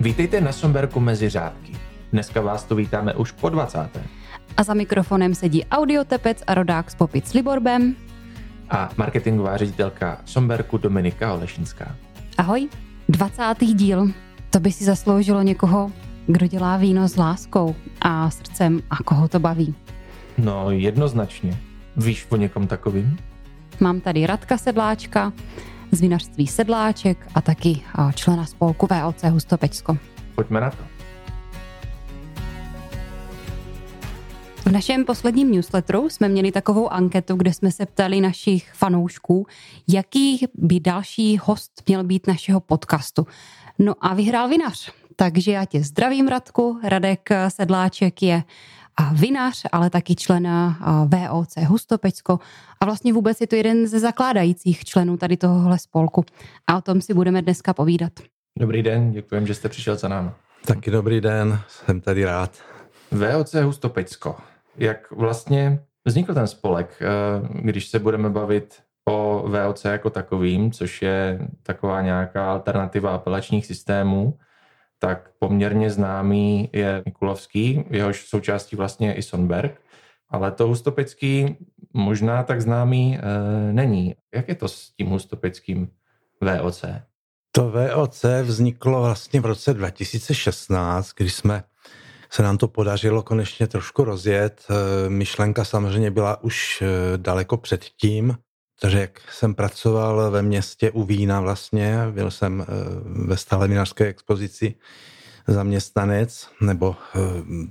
Vítejte na Somberku mezi řádky. Dneska vás tu vítáme už po 20. A za mikrofonem sedí audiotepec a rodák z Popic s Liborbem. A marketingová ředitelka Somberku Dominika Olešinská. Ahoj, 20. díl. To by si zasloužilo někoho, kdo dělá víno s láskou a srdcem a koho to baví. No jednoznačně. Víš o někom takovým? Mám tady Radka Sedláčka, z vinařství Sedláček a taky člena spolku VOC Hustopečsko. Pojďme na to. V našem posledním newsletteru jsme měli takovou anketu, kde jsme se ptali našich fanoušků, jaký by další host měl být našeho podcastu. No a vyhrál vinař. Takže já tě zdravím, Radku. Radek Sedláček je a vinař, ale taky člen VOC Hustopečsko a vlastně vůbec je to jeden ze zakládajících členů tady tohohle spolku. A o tom si budeme dneska povídat. Dobrý den, děkujem, že jste přišel za námi. Taky dobrý den, jsem tady rád. VOC Hustopečsko. Jak vlastně vznikl ten spolek, eh, když se budeme bavit o VOC jako takovým, což je taková nějaká alternativa apelačních systémů, tak poměrně známý je Mikulovský, jehož součástí vlastně je i Sonberg, ale to Hustopecký možná tak známý e, není. Jak je to s tím Hustopeckým VOC? To VOC vzniklo vlastně v roce 2016, když jsme se nám to podařilo konečně trošku rozjet. Eh, myšlenka samozřejmě byla už eh, daleko předtím, jak jsem pracoval ve městě u vína vlastně, byl jsem eh, ve stále vinařské expozici zaměstnanec, nebo eh,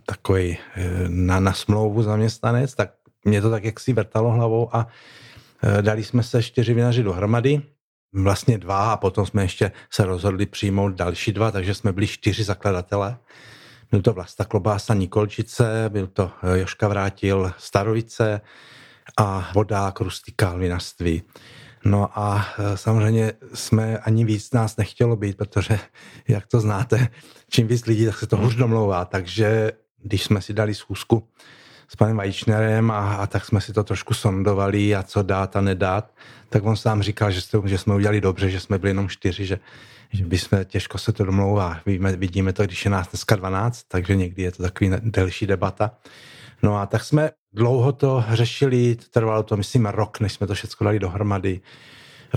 takový eh, na, na smlouvu zaměstnanec, tak mě to tak jaksi vrtalo hlavou a dali jsme se čtyři vinaři dohromady, vlastně dva a potom jsme ještě se rozhodli přijmout další dva, takže jsme byli čtyři zakladatelé. Byl to Vlasta Klobása Nikolčice, byl to Joška Vrátil Starovice, a vodák rustikál vinařství. No a e, samozřejmě jsme ani víc nás nechtělo být, protože, jak to znáte, čím víc lidí, tak se to už domlouvá. Takže když jsme si dali schůzku s panem Vajíčnerem a, a tak jsme si to trošku sondovali a co dát a nedát, tak on sám říkal, že, jste, že jsme udělali dobře, že jsme byli jenom čtyři, že, že by jsme, těžko se to domlouvá. Víme, vidíme to, když je nás dneska 12, takže někdy je to takový delší debata. No a tak jsme dlouho to řešili, trvalo to, myslím, rok, než jsme to všechno dali dohromady.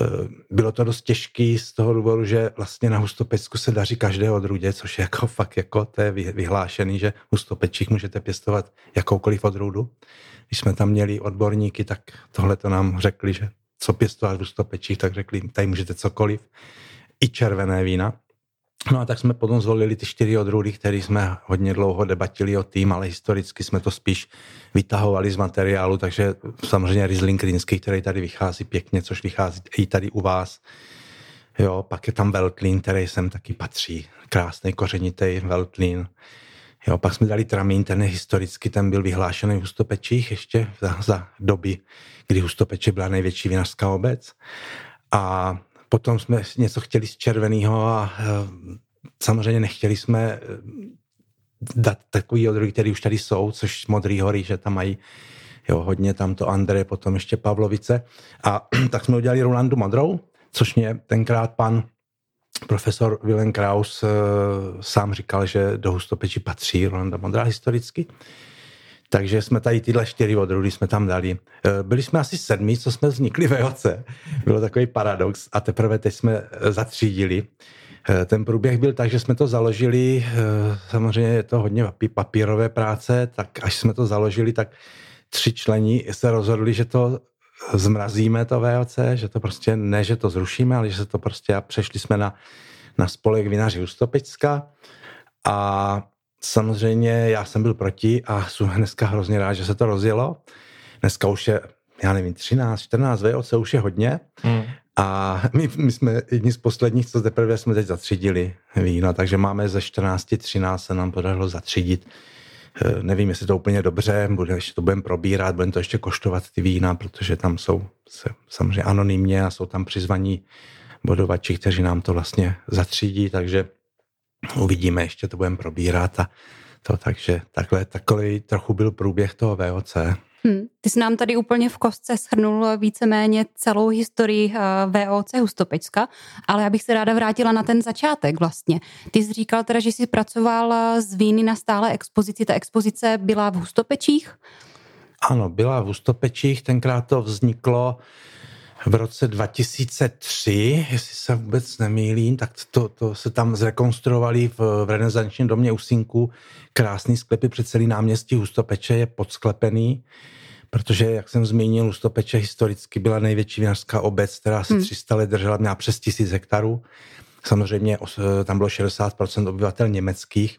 Eh, bylo to dost těžký z toho důvodu, že vlastně na hustopecku se daří každé odrůdě, což je jako fakt jako to je vyhlášený, že hustopečích můžete pěstovat jakoukoliv odrůdu. Když jsme tam měli odborníky, tak tohle to nám řekli, že co pěstovat v hustopečích, tak řekli, tady můžete cokoliv, i červené vína. No a tak jsme potom zvolili ty čtyři odrůdy, které jsme hodně dlouho debatili o tým, ale historicky jsme to spíš vytahovali z materiálu, takže samozřejmě Riesling Rýnský, který tady vychází pěkně, což vychází i tady u vás. Jo, pak je tam Veltlín, který sem taky patří. Krásný kořenitý Veltlín. Jo, pak jsme dali Tramín, ten je historicky, ten byl vyhlášený v Hustopečích ještě za, za doby, kdy Hustopeče byla největší vinařská obec. A Potom jsme něco chtěli z červeného a eh, samozřejmě nechtěli jsme eh, dát takový odrůdy, který už tady jsou, což Modrý hory, že tam mají jo, hodně tam to potom ještě Pavlovice. A tak jsme udělali Rolandu Modrou, což mě tenkrát pan profesor Willem Kraus uh, sám říkal, že do hustopeči patří Rolanda Modrá historicky. Takže jsme tady tyhle čtyři odrůdy jsme tam dali. Eh, byli jsme asi sedmi, co jsme vznikli ve oce. Bylo takový paradox a teprve teď jsme eh, zatřídili. Eh, ten průběh byl tak, že jsme to založili, samozřejmě je to hodně papírové práce, tak až jsme to založili, tak tři členi se rozhodli, že to zmrazíme to VOC, že to prostě ne, že to zrušíme, ale že se to prostě a přešli jsme na, na spolek vinaři Ustopecka a samozřejmě já jsem byl proti a jsem dneska hrozně rád, že se to rozjelo. Dneska už je, já nevím, 13, 14 VOC už je hodně. Hmm. A my, my jsme jedni z posledních, co teprve jsme teď zatřídili víno, takže máme ze 14, 13 se nám podařilo zatřídit. Eh, nevím, jestli to úplně dobře, bude, ještě to budeme probírat, budeme to ještě koštovat ty vína, protože tam jsou se, samozřejmě anonymně a jsou tam přizvaní bodovači, kteří nám to vlastně zatřídí, takže uvidíme, ještě to budeme probírat a to, takže takhle, takový trochu byl průběh toho VOC. Hmm. Ty jsi nám tady úplně v kostce shrnul víceméně celou historii eh, VOC Hustopečska, ale já bych se ráda vrátila na ten začátek vlastně. Ty jsi říkal teda, že jsi pracoval z víny na stále expozici. Ta expozice byla v Hustopečích? Ano, byla v Hustopečích, tenkrát to vzniklo v roce 2003, jestli se vůbec nemýlím, tak to, to se tam zrekonstruovali v, v renesančním domě Usinku. Krásný sklepy před celý náměstí Hustopeče je podsklepený, protože, jak jsem zmínil, Hustopeče historicky byla největší vinařská obec, která se hmm. 300 let držela, měla přes tisíc hektarů. Samozřejmě tam bylo 60% obyvatel německých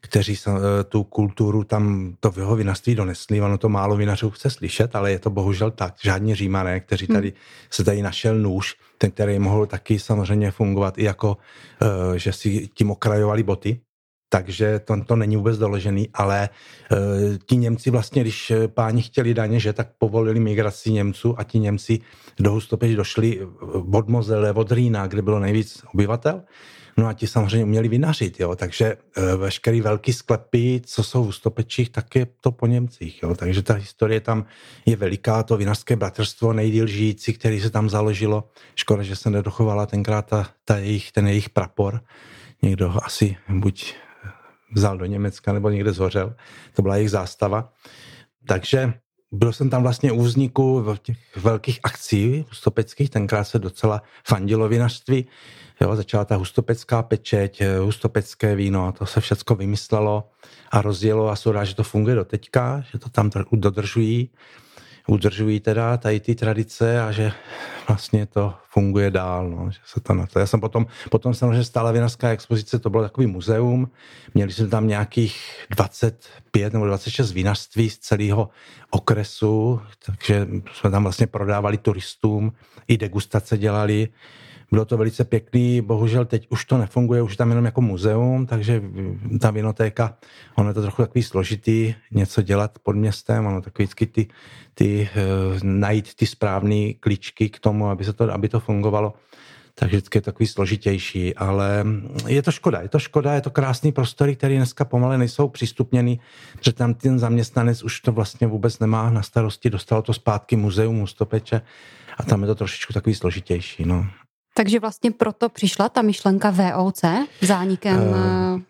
kteří eh, tu kulturu tam to v jeho vinařství donesli. Ono to málo vinařů chce slyšet, ale je to bohužel tak. Žádní římané, kteří tady, hmm. se tady našel nůž, ten, který mohl taky samozřejmě fungovat i jako, eh, že si tím okrajovali boty, takže to, to není vůbec doložený, ale e, ti Němci vlastně, když páni chtěli daně, že tak povolili migraci Němců a ti Němci do Hustopeč došli od Mozele, od Rýna, kde bylo nejvíc obyvatel No a ti samozřejmě uměli vynařit, jo, takže e, veškerý velký sklepy, co jsou v Stopečích, tak je to po Němcích, jo, takže ta historie tam je veliká, to vinařské bratrstvo nejdíl žijící, který se tam založilo, škoda, že se nedochovala tenkrát ta, ta jejich, ten jejich prapor, někdo ho asi buď vzal do Německa nebo někde zhořel, to byla jejich zástava, takže byl jsem tam vlastně u vzniku těch velkých akcí hustopeckých, tenkrát se docela fandilo vinařství, Jo, začala ta hustopecká pečeť, eh, hustopecké víno, to se všechno vymyslelo a rozjelo a jsou rád, že to funguje do teďka, že to tam dodržují, udržují teda tady ty tradice a že vlastně to funguje dál, no, že se to na to. Já jsem potom, potom samozřejmě stála vinařská expozice, to bylo takový muzeum, měli jsme tam nějakých 25 nebo 26 vinařství z celého okresu, takže jsme tam vlastně prodávali turistům, i degustace dělali, bylo to velice pěkný, bohužel teď už to nefunguje, už tam jenom jako muzeum, takže ta vinotéka, ono je to trochu takový složitý, něco dělat pod městem, ono takový vždycky ty, ty uh, najít ty správné klíčky k tomu, aby, se to, aby to fungovalo takže vždycky je takový složitější, ale je to škoda, je to škoda, je to krásný prostory, které dneska pomalu nejsou přístupněný, že tam ten zaměstnanec už to vlastně vůbec nemá na starosti, dostalo to zpátky muzeum Mustopeče a tam je to trošičku takový složitější. No. Takže vlastně proto přišla ta myšlenka VOC zánikem uh,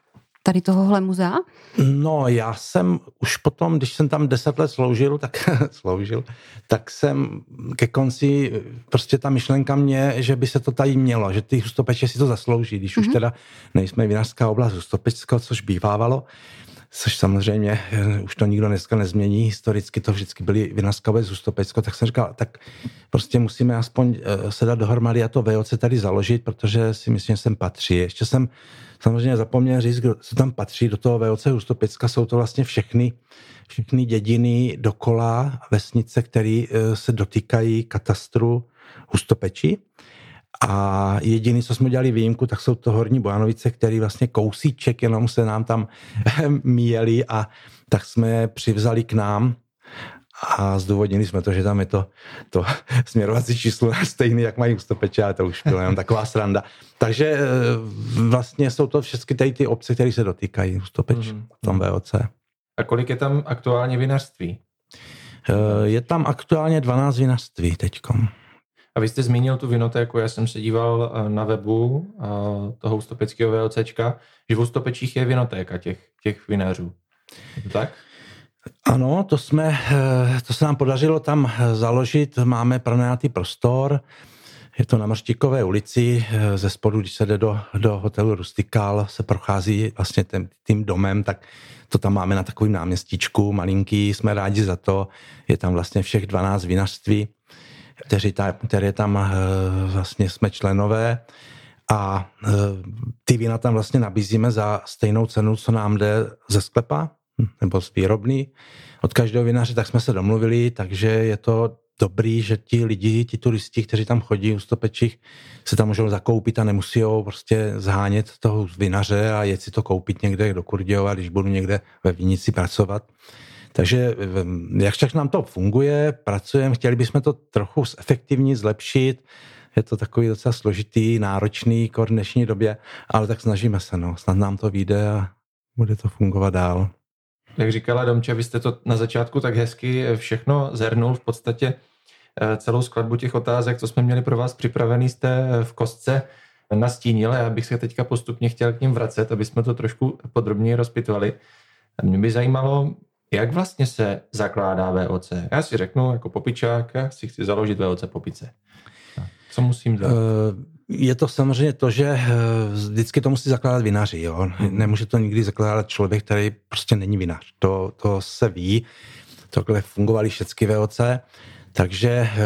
tady tohohle muzea? No, já jsem už potom, když jsem tam deset let sloužil, tak sloužil, tak jsem ke konci, prostě ta myšlenka mě, že by se to tady mělo, že ty hustopeče si to zaslouží, když mm-hmm. už mhm. teda nejsme vinařská oblast hustopečská, což bývávalo, což samozřejmě eh, už to nikdo dneska nezmění, historicky to vždycky byly vinařské z Hustopecko, tak jsem říkal, tak prostě musíme aspoň eh, se dát dohromady a to VOC tady založit, protože si myslím, že sem patří. Ještě jsem samozřejmě zapomněl říct, kdo se tam patří do toho VOC Hustopecka, jsou to vlastně všechny, všechny dědiny dokola vesnice, které eh, se dotýkají katastru Hustopeči. A jediný, co jsme dělali výjimku, tak jsou to Horní Bojanovice, který vlastně kousíček jenom se nám tam míjeli a tak jsme přivzali k nám a zdůvodnili jsme to, že tam je to, to směrovací číslo stejný, jak mají ústopeče, ale to už byla jenom taková sranda. Takže e, vlastně jsou to všechny tady ty obce, které se dotýkají ústopeč mm-hmm. v tom VOC. A kolik je tam aktuálně vinařství? E, je tam aktuálně 12 vinařství teďkom. A vy jste zmínil tu vinotéku, já jsem se díval eh, na webu eh, toho Ustopeckého VOCčka, že v Ustopečích je vinotéka těch, těch vinařů. Tak? Ano, to, jsme, eh, to se nám podařilo tam založit. Máme pronajatý prostor. Je to na Mrštíkové ulici. Ze spodu, když se jde do, do hotelu Rustikál, se prochází vlastně tím, tím domem, tak to tam máme na takovém náměstíčku, malinký, jsme rádi za to. Je tam vlastně všech 12 vinařství kteří ta, které tam eh, vlastně jsme členové a eh, ty vína tam vlastně nabízíme za stejnou cenu, co nám jde ze sklepa hm, nebo z výrobny od každého vinaře, tak jsme se domluvili, takže je to dobrý, že ti lidi, ti turisti, kteří tam chodí u stopečích, se tam můžou zakoupit a nemusí prostě zhánět toho vinaře a jet si to koupit někde do Kurdějova, když budu někde ve vinici pracovat. Takže jak však nám to funguje, pracujeme, chtěli bychom to trochu zefektivnit, zlepšit, je to takový docela složitý, náročný v dnešní době, ale tak snažíme se, no. Snad nám to vyjde a bude to fungovat dál. jak říkala Domče, vy jste to na začátku tak hezky všechno zhrnul v podstatě eh, celou skladbu těch otázek, co jsme měli pro vás připravený, jste v kostce nastínil. Já bych se teďka postupně chtěl k ním vracet, aby jsme to trošku podrobněji rozpitvali. Mě by zajímalo, jak vlastně se zakládá VOC. Já si řeknu jako popičák, já si chci založit VOC popice. Co musím dělat? Eh, je to samozřejmě to, že eh, vždycky to musí zakládat vinaři. Jo? Nemůže to nikdy zakládat člověk, který prostě není vinař. To, to se ví. Takhle fungovaly všechny VOC. Takže eh,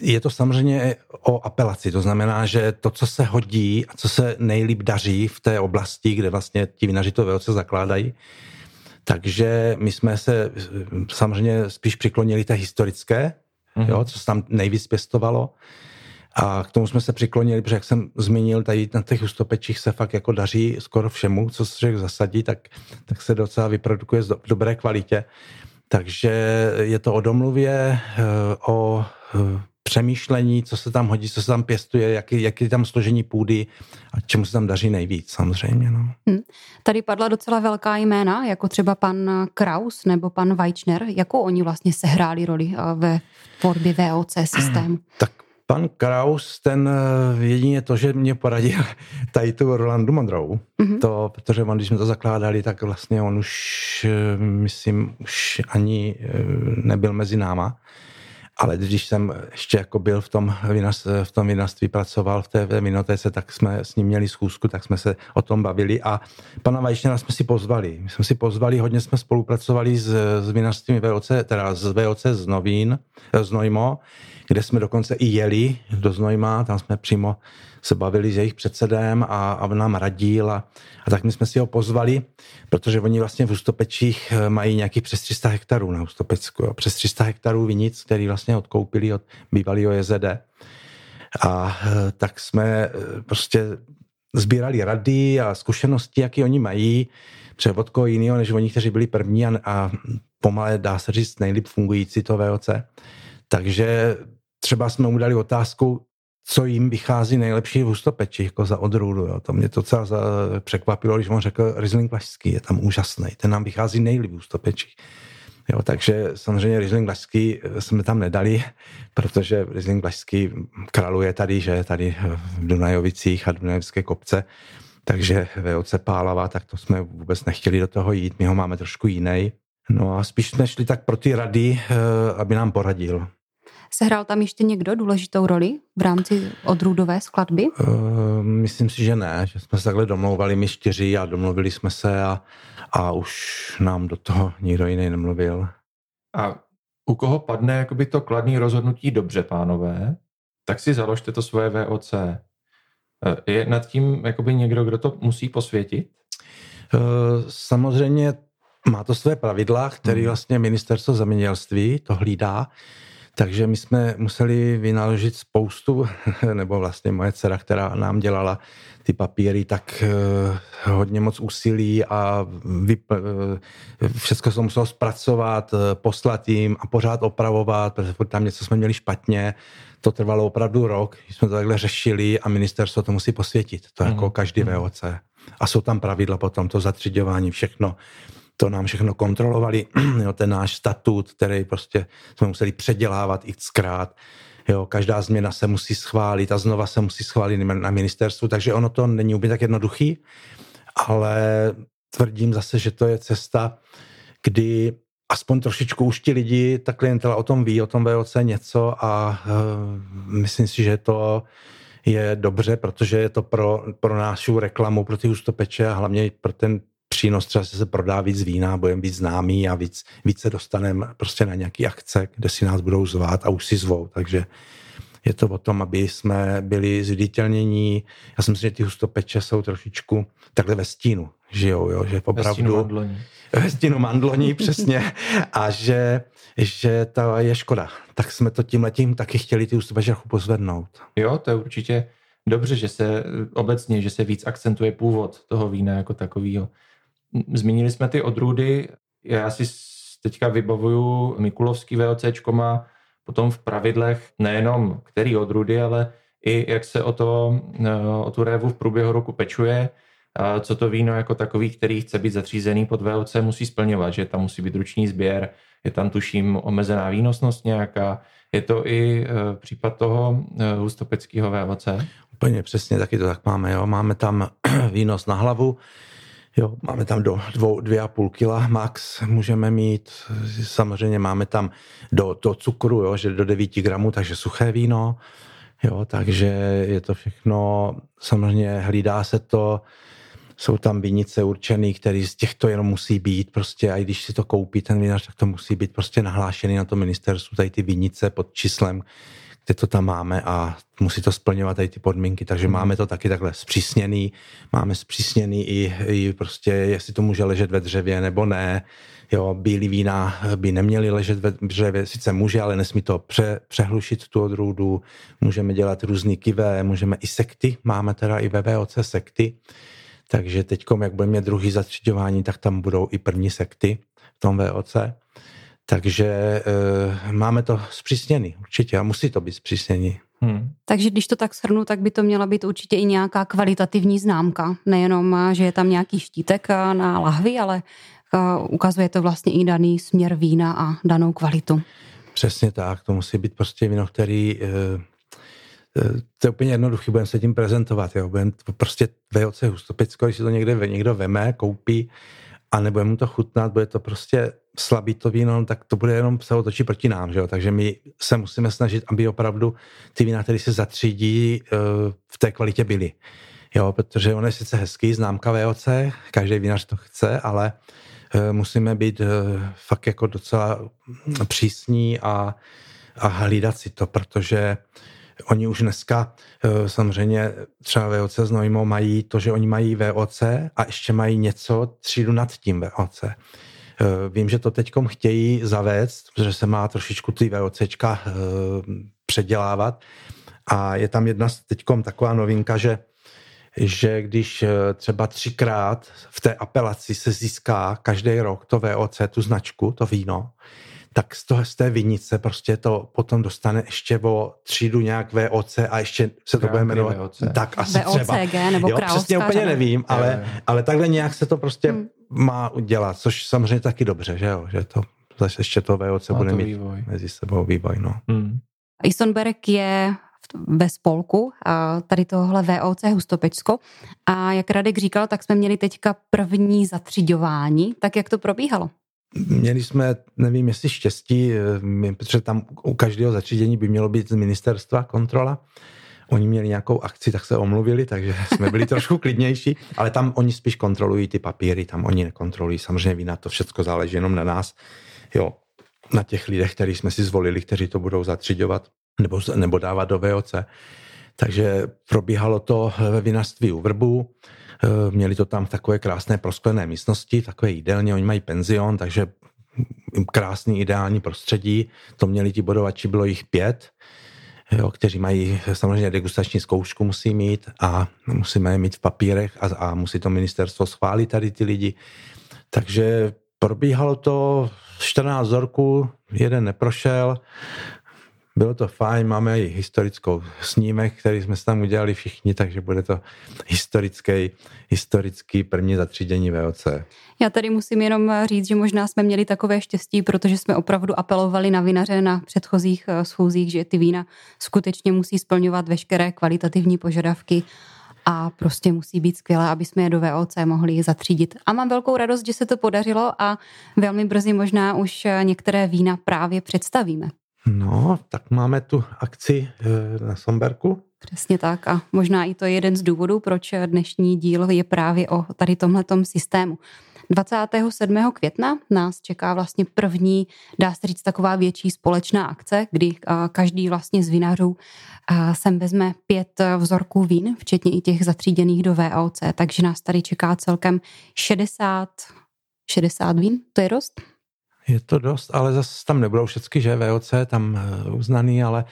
je to samozřejmě o apelaci. To znamená, že to, co se hodí a co se nejlíp daří v té oblasti, kde vlastně ti vinaři to VOC zakládají, takže my jsme se samozřejmě spíš přiklonili té historické, mm-hmm. jo, co se tam nejvíc pěstovalo. A k tomu jsme se přiklonili, protože jak jsem zmínil, tady na těch ustopečích se fakt jako daří skoro všemu, co se člověk zasadí, tak, tak se docela vyprodukuje v dobré kvalitě. Takže je to o domluvě, eh, o eh, přemýšlení, co se tam hodí, co se tam pěstuje, jaký, jaký je tam složení půdy a čemu se tam daří nejvíc samozřejmě. No. Hmm. Tady padla docela velká jména, jako třeba pan Kraus nebo pan Weichner. Jakou oni vlastně sehráli roli eh, ve tvorbě VOC systému? Tak Pan Kraus, ten eh, jedině to, že mě poradil tady tu Rolandu Mondrou, mm-hmm. to, protože on, když jsme to zakládali, tak vlastně on už, eh, myslím, už ani nebyl mezi náma. Ale když jsem ještě jako byl v tom, v tom vinařství, pracoval v té vinotéce, tak jsme s ním měli schůzku, tak jsme se o tom bavili a pana Vajšněna jsme si pozvali. My jsme si pozvali, hodně jsme spolupracovali s, s vinařstvím VOC, teda z VOC z Novín, z Nojmo, kde jsme dokonce i jeli do Znojma, tam jsme přímo se bavili s jejich předsedem a, a nám radil a, a tak my jsme si ho pozvali, protože oni vlastně v Ústopečích eh, mají nějakých přes 300 hektarů na Ústopecku, jo. přes 300 hektarů vinic, který vlastně odkoupili od bývalého JZD. A eh, tak jsme eh, prostě sbírali rady a zkušenosti, jaké oni mají, třeba od koho jiného, než oni, kteří byli první a, a pomalé, dá se říct, nejlíp fungující to VOC. Takže třeba jsme mu dali otázku, co jim vychází nejlepší v hustopeči, jako za odrůdu. Jo. To mě to docela překvapilo, když on řekl Riesling Vlašský, je tam úžasný, ten nám vychází nejlíp v hustopeči. Jo, takže samozřejmě Riesling Vlašský eh, jsme tam nedali, protože Riesling Vlašský kraluje tady, že tady v Dunajovicích a Dunajovské kopce, takže VOC Pálava, tak to jsme vůbec nechtěli do toho jít, my ho máme trošku jiný. No a spíš jsme šli tak pro ty rady, eh, aby nám poradil. Sehrál tam ještě někdo důležitou roli v rámci odrůdové skladby? Uh, myslím si, že ne, že jsme se takhle domlouvali my čtyři a domluvili jsme se a, a už nám do toho nikdo jiný nemluvil. A u koho padne jakoby to kladné rozhodnutí dobře, pánové, tak si založte to svoje VOC. Eh, je nad tím jakoby někdo, kdo to musí posvětit? Uh, samozřejmě má to své pravidla, které hmm. vlastně ministerstvo zemědělství to hlídá. Takže my jsme museli vynaložit spoustu, nebo vlastně moje dcera, která nám dělala ty papíry, tak uh, hodně moc úsilí a vyp- uh, všechno se muselo zpracovat, uh, poslat jim a pořád opravovat, protože tam něco jsme měli špatně. To trvalo opravdu rok, jsme to takhle řešili a ministerstvo to musí posvětit. To mm. jako každý mm. VOC. A jsou tam pravidla potom, to zatřiďování, všechno to nám všechno kontrolovali, jo, ten náš statut, který prostě jsme museli předělávat xkrát, jo, každá změna se musí schválit a znova se musí schválit na ministerstvu, takže ono to není úplně tak jednoduchý, ale tvrdím zase, že to je cesta, kdy aspoň trošičku už ti lidi, ta klientela o tom ví, o tom VOC něco a uh, myslím si, že to je dobře, protože je to pro, pro našu reklamu, pro ty ústopeče a hlavně pro ten přínos, třeba se prodá víc vína, budeme víc známý a víc, víc se dostaneme prostě na nějaký akce, kde si nás budou zvát a už si zvou, takže je to o tom, aby jsme byli zviditelnění. Já si myslím, že ty hustopeče jsou trošičku takhle ve stínu, žijou, jo, že opravdu... Ve stínu mandloní. Ve stínu mandloní, přesně. A že, že to je škoda. Tak jsme to tím letím taky chtěli ty hustopeče pozvednout. Jo, to je určitě dobře, že se obecně, že se víc akcentuje původ toho vína jako takového. Zmínili jsme ty odrůdy, já si teďka vybavuju Mikulovský VOCčko má potom v pravidlech nejenom který odrůdy, ale i jak se o, to, o tu révu v průběhu roku pečuje, co to víno jako takový, který chce být zatřízený pod VOC, musí splňovat, že tam musí být ruční sběr, je tam tuším omezená výnosnost nějaká, je to i e, případ toho e, hustopeckého VOC? Úplně přesně, taky to tak máme. Jo. Máme tam výnos na hlavu, Jo, máme tam do dvou, dvě a půl kila max můžeme mít. Samozřejmě máme tam do, do cukru, jo, že do 9 gramů, takže suché víno. Jo, takže je to všechno, samozřejmě hlídá se to, jsou tam vinice určený, který z těchto jenom musí být prostě, a i když si to koupí ten vinař, tak to musí být prostě nahlášený na to ministerstvu, tady ty vinice pod číslem, kde to tam máme a musí to splňovat tady ty podmínky, takže hmm. máme to taky takhle zpřísněný, máme zpřísněný i, i prostě, jestli to může ležet ve dřevě nebo ne, jo, bílý vína by neměly ležet ve dřevě, sice může, ale nesmí to pře, přehlušit tu odrůdu, můžeme dělat různý kivé, můžeme i sekty, máme teda i ve VOC sekty, takže teď, jak budeme mít druhý zatřiďování, tak tam budou i první sekty v tom VOC. Takže e, máme to zpřísněný, určitě, a musí to být zpřísněný. Hmm. Takže když to tak shrnu, tak by to měla být určitě i nějaká kvalitativní známka. Nejenom, že je tam nějaký štítek na lahvi, ale ukazuje to vlastně i daný směr vína a danou kvalitu. Přesně tak, to musí být prostě víno, který e, to je úplně jednoduché, budeme se tím prezentovat, jo. Budeme prostě VOC hustopicko, když si to někde někdo veme, koupí a nebude mu to chutnat, bude to prostě slabý to víno, tak to bude jenom se otočit proti nám, že jo? takže my se musíme snažit, aby opravdu ty vína, které se zatřídí, eh, v té kvalitě byly. Jo, protože on je sice hezký, známka VOC, každý vinař to chce, ale eh, musíme být eh, fakt jako docela přísní a, a hlídat si to, protože Oni už dneska eh, samozřejmě třeba VOC s Nojmo mají to, že oni mají VOC a ještě mají něco třídu nad tím VOC. Eh, vím, že to teďkom chtějí zavést, protože se má trošičku ty VOCčka eh, předělávat a je tam jedna teďkom taková novinka, že že když třeba třikrát v té apelaci se získá každý rok to VOC, tu značku, to víno, tak z, toho, z té vinice prostě to potom dostane ještě o třídu nějak VOC a ještě se to bude jmenovat VOC. tak asi VOCG, třeba. nebo jo, přesně úplně nevím, ale, ale takhle nějak se to prostě hmm. má udělat, což samozřejmě taky dobře, že jo, že to zase ještě to VOC má bude to mít vývoj. mezi sebou vývoj, no. Hmm. Isonberg je ve spolku a tady tohle VOC Hustopečsko. A jak Radek říkal, tak jsme měli teďka první zatřiďování. Tak jak to probíhalo? Měli jsme, nevím jestli štěstí, eh, protože tam u každého začídění by mělo být z ministerstva kontrola. Oni měli nějakou akci, tak se omluvili, takže jsme byli trošku klidnější, ale tam oni spíš kontrolují ty papíry, tam oni nekontrolují. Samozřejmě na to všechno záleží jenom na nás, jo, na těch lidech, který jsme si zvolili, kteří to budou zatřiďovat nebo, nebo dávat do VOC. Takže probíhalo to ve vinařství u Vrbu. Eh, měli to tam v takové krásné prosklené místnosti, takové jídelně, oni mají penzion, takže krásný ideální prostředí. To měli ti bodovači, bylo jich pět, jo, kteří mají samozřejmě degustační zkoušku musí mít a musíme je mít v papírech a, a musí to ministerstvo schválit tady ty lidi. Takže probíhalo to 14 vzorků, jeden neprošel, bylo to fajn, máme i historickou snímek, který jsme tam udělali všichni, takže bude to historický, historický první zatřídění VOC. Já tady musím jenom říct, že možná jsme měli takové štěstí, protože jsme opravdu apelovali na vinaře na předchozích eh, schůzích, že ty vína skutečně musí splňovat veškeré kvalitativní požadavky a prostě musí být skvělé, aby jsme je do VOC mohli zatřídit. A mám velkou radost, že se to podařilo a velmi brzy možná už eh, některé vína právě představíme. No, tak máme tu akci eh, na Somberku. Přesně tak a možná i to je jeden z důvodů, proč dnešní díl je právě o tady tomhletom systému. 27. května nás čeká vlastně první, dá se říct, taková větší společná akce, kdy eh, každý vlastně z vinařů eh, sem vezme pět vzorků vín, včetně i těch zatříděných do VOC, takže nás tady čeká celkem 60, 60 vín, to je dost? Je to dost, ale zase tam nebudou všechny, že VOC tam eh, uznaný, ale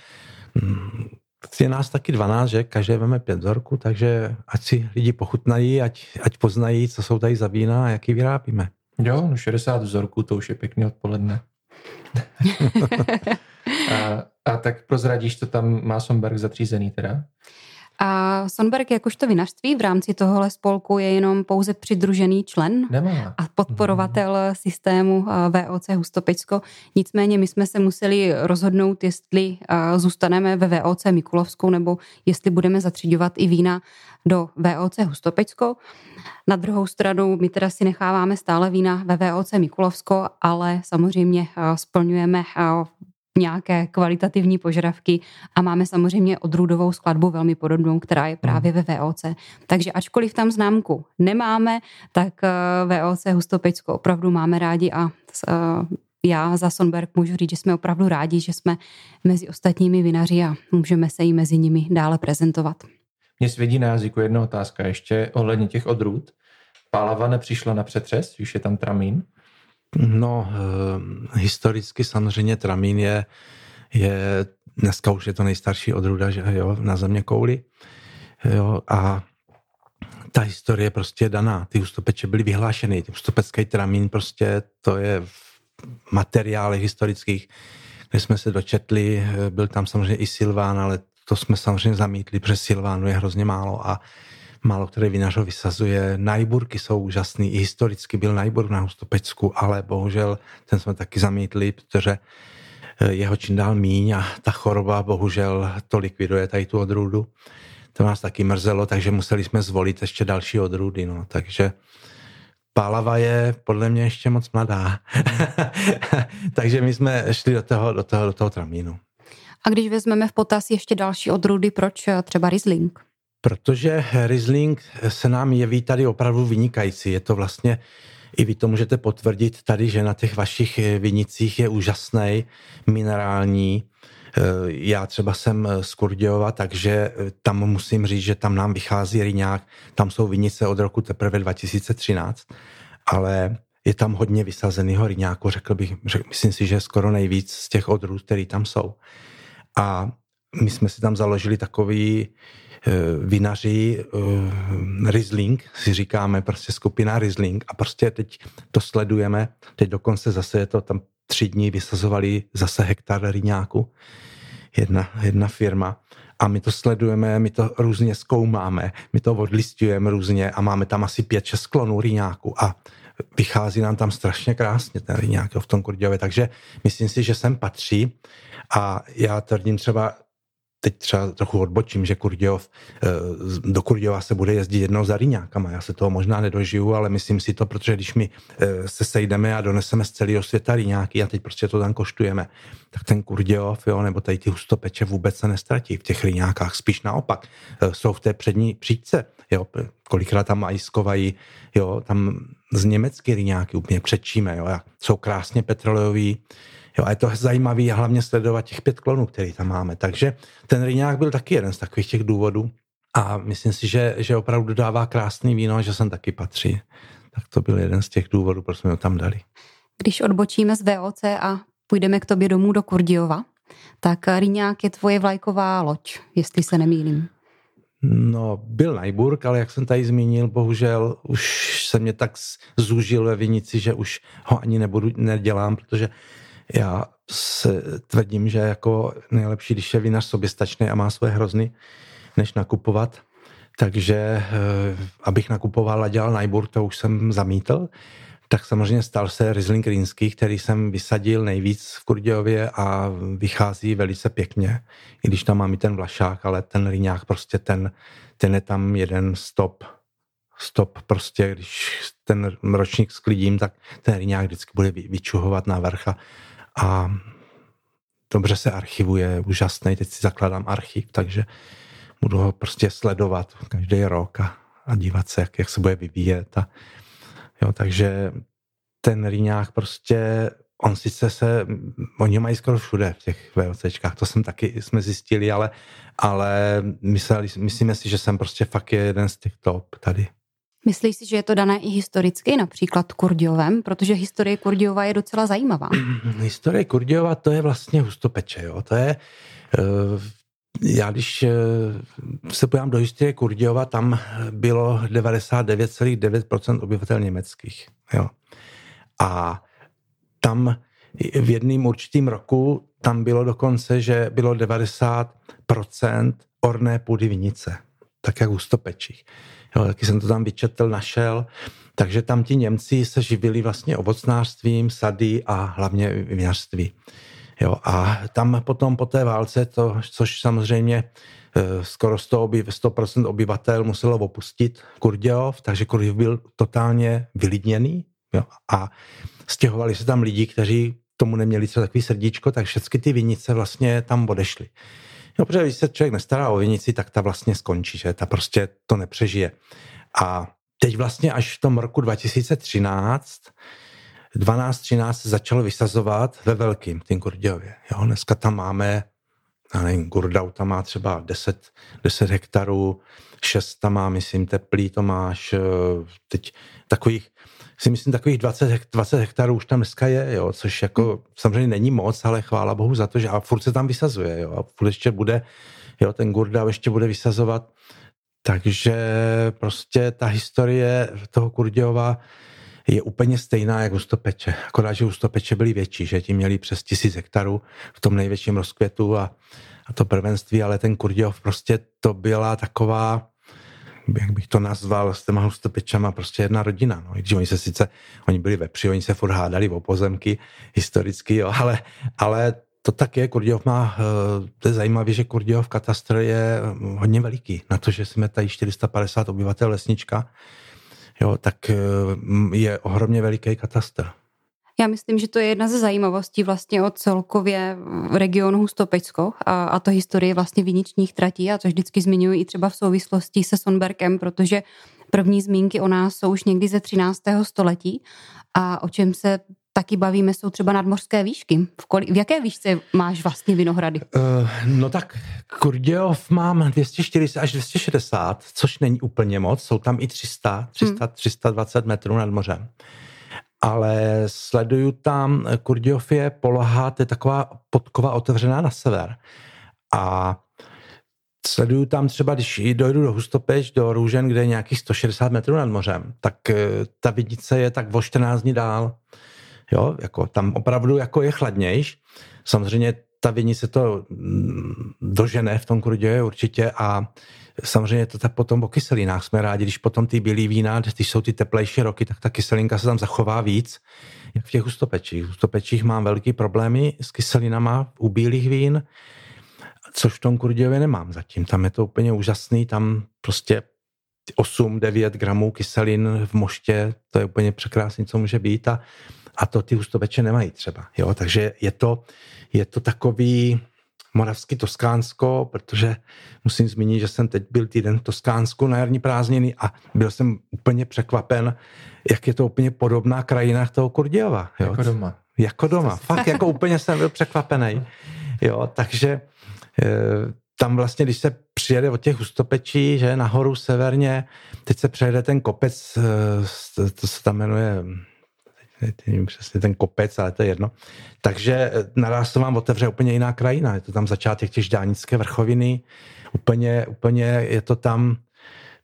hm, je nás taky 12, že každý veme pět vzorků, takže ať si lidi pochutnají, ať, ať poznají, co jsou tady za vína a jaký vyrábíme. Jo, no 60 vzorků, to už je pěkný odpoledne. a, a tak prozradíš, to tam má Somberg zatřízený teda? A Sonberg jakožto vinařství v rámci tohohle spolku je jenom pouze přidružený člen Nemá. a podporovatel systému VOC Hustopečsko. Nicméně my jsme se museli rozhodnout, jestli zůstaneme ve VOC Mikulovskou nebo jestli budeme zatřiďovat i vína do VOC Hustopečsko. Na druhou stranu my teda si necháváme stále vína ve VOC Mikulovsko, ale samozřejmě splňujeme nějaké kvalitativní požadavky a máme samozřejmě odrůdovou skladbu velmi podobnou, která je právě ve VOC. Takže ačkoliv tam známku nemáme, tak eh, VOC Hustopečsko opravdu máme rádi a eh, já za Sonberg můžu říct, že jsme opravdu rádi, že jsme mezi ostatními vinaři a můžeme se i mezi nimi dále prezentovat. Mě svědí na jazyku jedna otázka ještě ohledně těch odrůd. Pálava nepřišla na přetřes, když je tam tramín? No, eh, historicky samozřejmě tramín je, je, dneska už je to nejstarší odrůda že, jo, na země kouli. Jo, a ta historie prostě je daná. Ty ústopeče byly vyhlášeny. Ústopecký tramín prostě to je v materiálech historických, kde jsme se dočetli. Eh, byl tam samozřejmě i Silván, ale to jsme samozřejmě zamítli, protože Silvánu je hrozně málo a málo které vinařo vysazuje. Najburky jsou úžasný, i historicky byl Najburk na Hustopecku, ale bohužel ten jsme taky zamítli, protože eh, jeho čím dál míň a ta choroba bohužel to likviduje tady tu odrůdu. To nás taky mrzelo, takže museli jsme zvolit ještě další odrůdy. No. Takže Pálava je podle mě ještě moc mladá. takže my jsme šli do toho, do toho, do toho tramínu. A když vezmeme v potaz ještě další odrůdy, proč třeba Riesling? Protože Riesling se nám jeví tady opravdu vynikající. Je to vlastně, i vy to můžete potvrdit tady, že na těch vašich vinicích je úžasný, minerální. Já třeba jsem z Kurdějova, takže tam musím říct, že tam nám vychází ryňák. Tam jsou vinice od roku teprve 2013, ale je tam hodně vysazeného ryňáku, řekl bych, řekl, myslím si, že skoro nejvíc z těch odrůd, které tam jsou. A my jsme si tam založili takový Eh, vinaři uh, Riesling, si říkáme prostě skupina Riesling a prostě teď to sledujeme, teď dokonce zase je to tam tři dní vysazovali zase hektar rýňáku, jedna, jedna firma. A my to sledujeme, my to různě zkoumáme, my to odlistujeme různě a máme tam asi pět, šest klonů rýňáku a vychází nám tam strašně krásně ten rýňák v tom Kurdějově, takže myslím si, že sem patří a já tvrdím třeba teď třeba trochu odbočím, že Kurdějov, eh, do Kurdějova se bude jezdit jednou za rýňákama. Já se toho možná nedožiju, ale myslím si to, protože když my eh, se sejdeme a doneseme z celého světa rýňáky a teď prostě to tam koštujeme, tak ten Kurdějov, jo, nebo tady ty hustopeče vůbec se nestratí v těch rýňákách. Spíš naopak, eh, jsou v té přední příčce, jo, kolikrát tam majskovají, jo, tam z německé rýňáky úplně přečíme, jo, jsou krásně petrolejový, Jo, a je to zajímavé hlavně sledovat těch pět klonů, který tam máme. Takže ten Ryňák byl taky jeden z takových těch důvodů a myslím si, že, že opravdu dává krásný víno a že sem taky patří. Tak to byl jeden z těch důvodů, proč jsme ho tam dali. Když odbočíme z VOC a půjdeme k tobě domů do Kurdiova, tak Ryňák je tvoje vlajková loď, jestli se nemýlím. No, byl Najburg, ale jak jsem tady zmínil, bohužel už se mě tak zúžil ve vinici, že už ho ani nebudu, nedělám, protože já se tvrdím, že jako nejlepší, když je vinař soběstačný a má svoje hrozny, než nakupovat. Takže eh, abych nakupoval a dělal najbur, to už jsem zamítl. Tak samozřejmě stal se Riesling Rýnský, který jsem vysadil nejvíc v Kurdějově a vychází velice pěkně, i když tam mám i ten vlašák, ale ten Rýňák prostě ten, ten je tam jeden stop, stop prostě, když ten ročník sklidím, tak ten Rýňák vždycky bude vyčuhovat na vrcha a dobře se archivuje, úžasný, teď si zakládám archiv, takže budu ho prostě sledovat každý rok a, a dívat se, jak, jak se bude vyvíjet. A, jo, takže ten rýňák prostě, on sice se, oni mají skoro všude v těch VOCčkách, to jsem taky, jsme zjistili, ale, ale mysleli, myslíme si, že jsem prostě fakt je jeden z těch top tady. Myslíš si, že je to dané i historicky, například Kurdiovem, protože historie Kurdiova je docela zajímavá? historie Kurdiova to je vlastně hustopeče, jo. To je, uh, já když uh, se podívám do historie Kurdiova, tam bylo 99,9% obyvatel německých, jo. A tam v jedným určitým roku tam bylo dokonce, že bylo 90% orné půdy vinice. Tak jak u stopečích. Jo, taky jsem to tam vyčetl, našel. Takže tam ti Němci se živili vlastně ovocnářstvím, sady a hlavně vinařství. Jo, a tam potom po té válce, to, což samozřejmě eh, skoro 100%, oby, 100% obyvatel muselo opustit Kurdějov, takže Kurdějov byl totálně vylidněný jo, a stěhovali se tam lidi, kteří tomu neměli třeba takový srdíčko, tak všechny ty vinice vlastně tam odešly. Jo, protože když se člověk nestará o vinici, tak ta vlastně skončí, že ta prostě to nepřežije. A teď vlastně až v tom roku 2013 12-13 se začalo vysazovat ve velkým, tím Kurdějově. Jo, dneska tam máme, já nevím, Gurdau tam má třeba 10, 10 hektarů, 6 tam má, myslím, teplý to máš, eh, teď takových, si myslím, takových 20, 20 hektarů už tam dneska je, jo, což jako hmm. samozřejmě není moc, ale chvála bohu za to, že a furt se tam vysazuje, jo, a furt ještě bude, jo, ten Gurdau ještě bude vysazovat, takže prostě ta historie toho Kurdějova je úplně stejná jak u Stopeče. Akorát, že u Stopeče byly větší, že ti měli přes tisíc hektarů v tom největším rozkvětu a, a to prvenství, ale ten Kurdějov prostě to byla taková, jak bych to nazval, s těma hustopečama prostě jedna rodina. No. I když oni se sice, oni byli vepři, oni se furt hádali o pozemky historicky, jo, ale, ale to tak je, Kurdějov má, eh, to je zajímavé, že Kurdějov katastr je hodně veliký, na to, že jsme tady 450 obyvatel lesnička, jo, tak eh, je ohromně veliký katastr. Já myslím, že to je jedna ze zajímavostí vlastně o celkově regionu Hustopečsko a, a to historie vlastně viničních tratí a to vždycky zmiňuji i třeba v souvislosti se Sonberkem, protože první zmínky o nás jsou už někdy ze 13. století a o čem se taky bavíme, jsou třeba nadmořské výšky. V, koli, v jaké výšce máš vlastně vinohrady? Uh, no tak Kurdějov mám 240 až 260, což není úplně moc. Jsou tam i 300, 300 hmm. 320 metrů nad mořem. Ale sleduju tam, Kurdějov je poloha, to je taková podkova otevřená na sever. A sleduju tam třeba, když dojdu do Hustopeč, do Růžen, kde je nějakých 160 metrů nad mořem, tak eh, ta vidnice je tak o 14 dní dál. Jo, jako tam opravdu jako je chladnějš. Samozřejmě ta vinice to mm, dožene v tom Kurděje určitě a samozřejmě to tak potom o kyselinách jsme rádi, když potom ty bílý vína, když jsou ty teplejší roky, tak ta kyselinka se tam zachová víc, jak v těch hustopečích. V hustopečích mám velký problémy s kyselinama u bílých vín, což v tom Kurdějově nemám zatím. Tam je to úplně úžasný, tam prostě 8-9 gramů kyselin v moště, to je úplně překrásný, co může být a a to ty hustopeče nemají třeba. Jo? Takže je to, je to takový moravský Toskánsko, protože musím zmínit, že jsem teď byl týden v Toskánsku na jarní prázdniny a byl jsem úplně překvapen, jak je to úplně podobná krajina toho Kurdějova. Jo? Jako doma. Jako doma. Fakt jako úplně jsem byl překvapený. Jo, takže e, tam vlastně, když se přijede od těch hustopečí, že nahoru severně, teď se přejede ten kopec, e, to se tam jmenuje nevím přesně ten kopec, ale to je jedno. Takže eh, naraz to vám otevře úplně jiná krajina. Je to tam začátek těch ždánické vrchoviny, úplně, úplně je to tam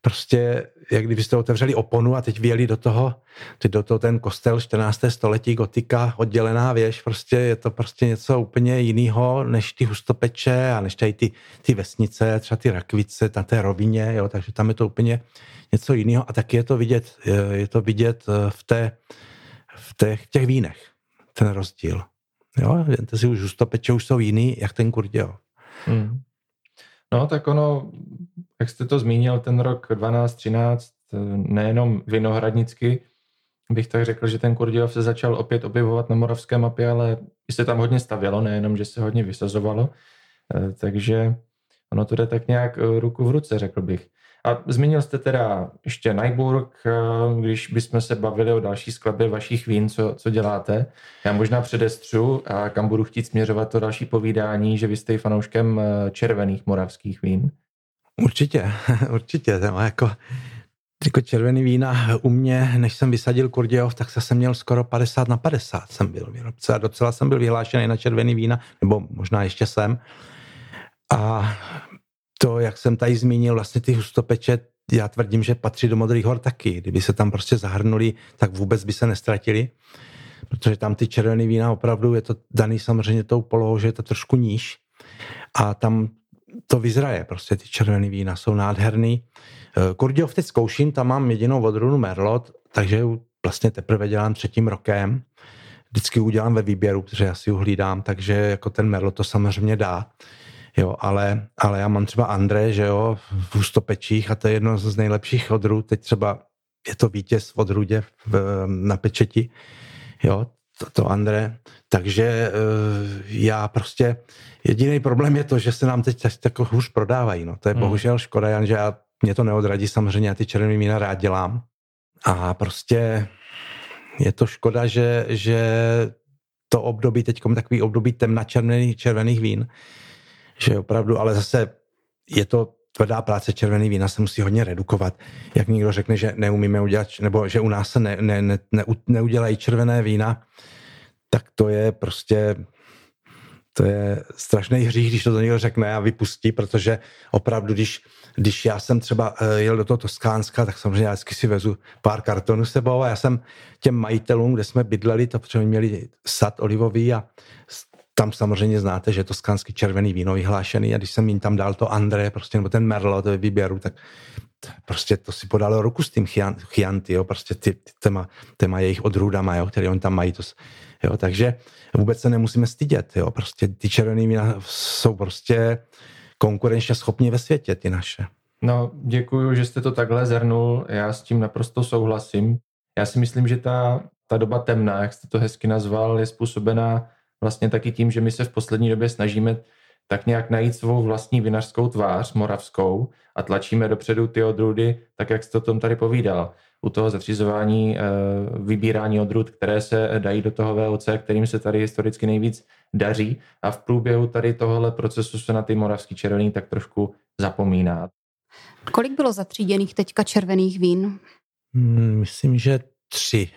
prostě, jak kdybyste otevřeli oponu a teď vyjeli do toho, teď do toho ten kostel 14. století, gotika, oddělená věž, prostě je to prostě něco úplně jiného než ty hustopeče a než tady ty, ty vesnice, třeba ty rakvice na té rovině, jo, takže tam je to úplně něco jiného a taky je to vidět, je to vidět eh, v té, v těch, těch vínech, ten rozdíl. Jo, to si už hustopeče už jsou jiný, jak ten kurděl. Hmm. No tak ono, jak jste to zmínil, ten rok 12-13, nejenom vinohradnicky, bych tak řekl, že ten Kurdějov se začal opět objevovat na moravské mapě, ale i se tam hodně stavělo, nejenom, že se hodně vysazovalo, eh, takže ono to jde tak nějak eh, ruku v ruce, řekl bych. A zmínil jste teda ještě Najburg, eh, když bychom se bavili o další skladbě vašich vín, co, co děláte. Já možná předestřu, a kam budu chtít směřovat to další povídání, že vy jste fanouškem eh, červených moravských vín. Určitě, určitě. To jako, jako červený vína u mě, než jsem vysadil Kurdějov, tak jsem měl skoro 50 na 50 jsem byl výrobce a docela jsem byl vyhlášený na červený vína, nebo možná ještě jsem. A to, jak jsem tady zmínil, vlastně ty hustopeče, já tvrdím, že patří do Modrých hor taky. Kdyby se tam prostě zahrnuli, tak vůbec by se nestratili, protože tam ty červené vína opravdu je to daný samozřejmě tou polohou, že je to trošku níž a tam to vyzraje, prostě ty červený vína jsou nádherný. Eh, Kurdiov teď zkouším, tam mám jedinou odrůdu Merlot, takže vlastně teprve dělám třetím rokem. Vždycky udělám ve výběru, protože já si uhlídám, takže jako ten Merlot to samozřejmě dá. Jo, ale, ale já mám třeba André, že jo, v Ústopečích a to je jedno z nejlepších odrůd. Teď třeba je to vítěz v odrůdě v, na pečeti. Jo, to, to André. Takže uh, já prostě, jediný problém je to, že se nám teď tak hůř prodávají. No. To je hmm. bohužel škoda, Jan, že já, mě to neodradí, samozřejmě já ty červené vína rád dělám. A prostě je to škoda, že, že to období, teď takový období temna červených, červených vín, že opravdu, ale zase je to tvrdá práce, červený vína se musí hodně redukovat. Jak někdo řekne, že neumíme udělat, nebo že u nás se ne, ne, ne, ne, neudělají červené vína, tak to je prostě to je strašný hřích, když to do někdo řekne a vypustí, protože opravdu, když, když já jsem třeba eh, jel do toho Toskánska, tak samozřejmě já vždycky si vezu pár kartonů sebou a já jsem těm majitelům, kde jsme bydleli, to protože měli sad olivový a tam samozřejmě znáte, že je to skánský červený víno vyhlášený a když jsem jim tam dal to André, prostě, nebo ten Merlot ve výběru, tak prostě to si podalo ruku s tím Chianti, jo, prostě ty, ty téma, téma jejich odrůdama, jo, který oni tam mají, to, jo, takže vůbec se nemusíme stydět, jo, prostě ty červený vína jsou prostě konkurenčně schopní ve světě, ty naše. No, děkuji, že jste to takhle zhrnul, já s tím naprosto souhlasím. Já si myslím, že ta, ta doba temná, jak jste to hezky nazval, je způsobená vlastně taky tím, že my se v poslední době snažíme tak nějak najít svou vlastní vinařskou tvář, moravskou, a tlačíme dopředu ty odrůdy, tak jak jste o tom tady povídal. U toho zatřizování, eh, vybírání odrůd, které se dají do toho VOC, kterým se tady historicky nejvíc daří a v průběhu tady tohohle procesu se na ty moravský červený tak trošku zapomíná. Kolik bylo zatříděných teďka červených vín? Hmm, myslím, že tři.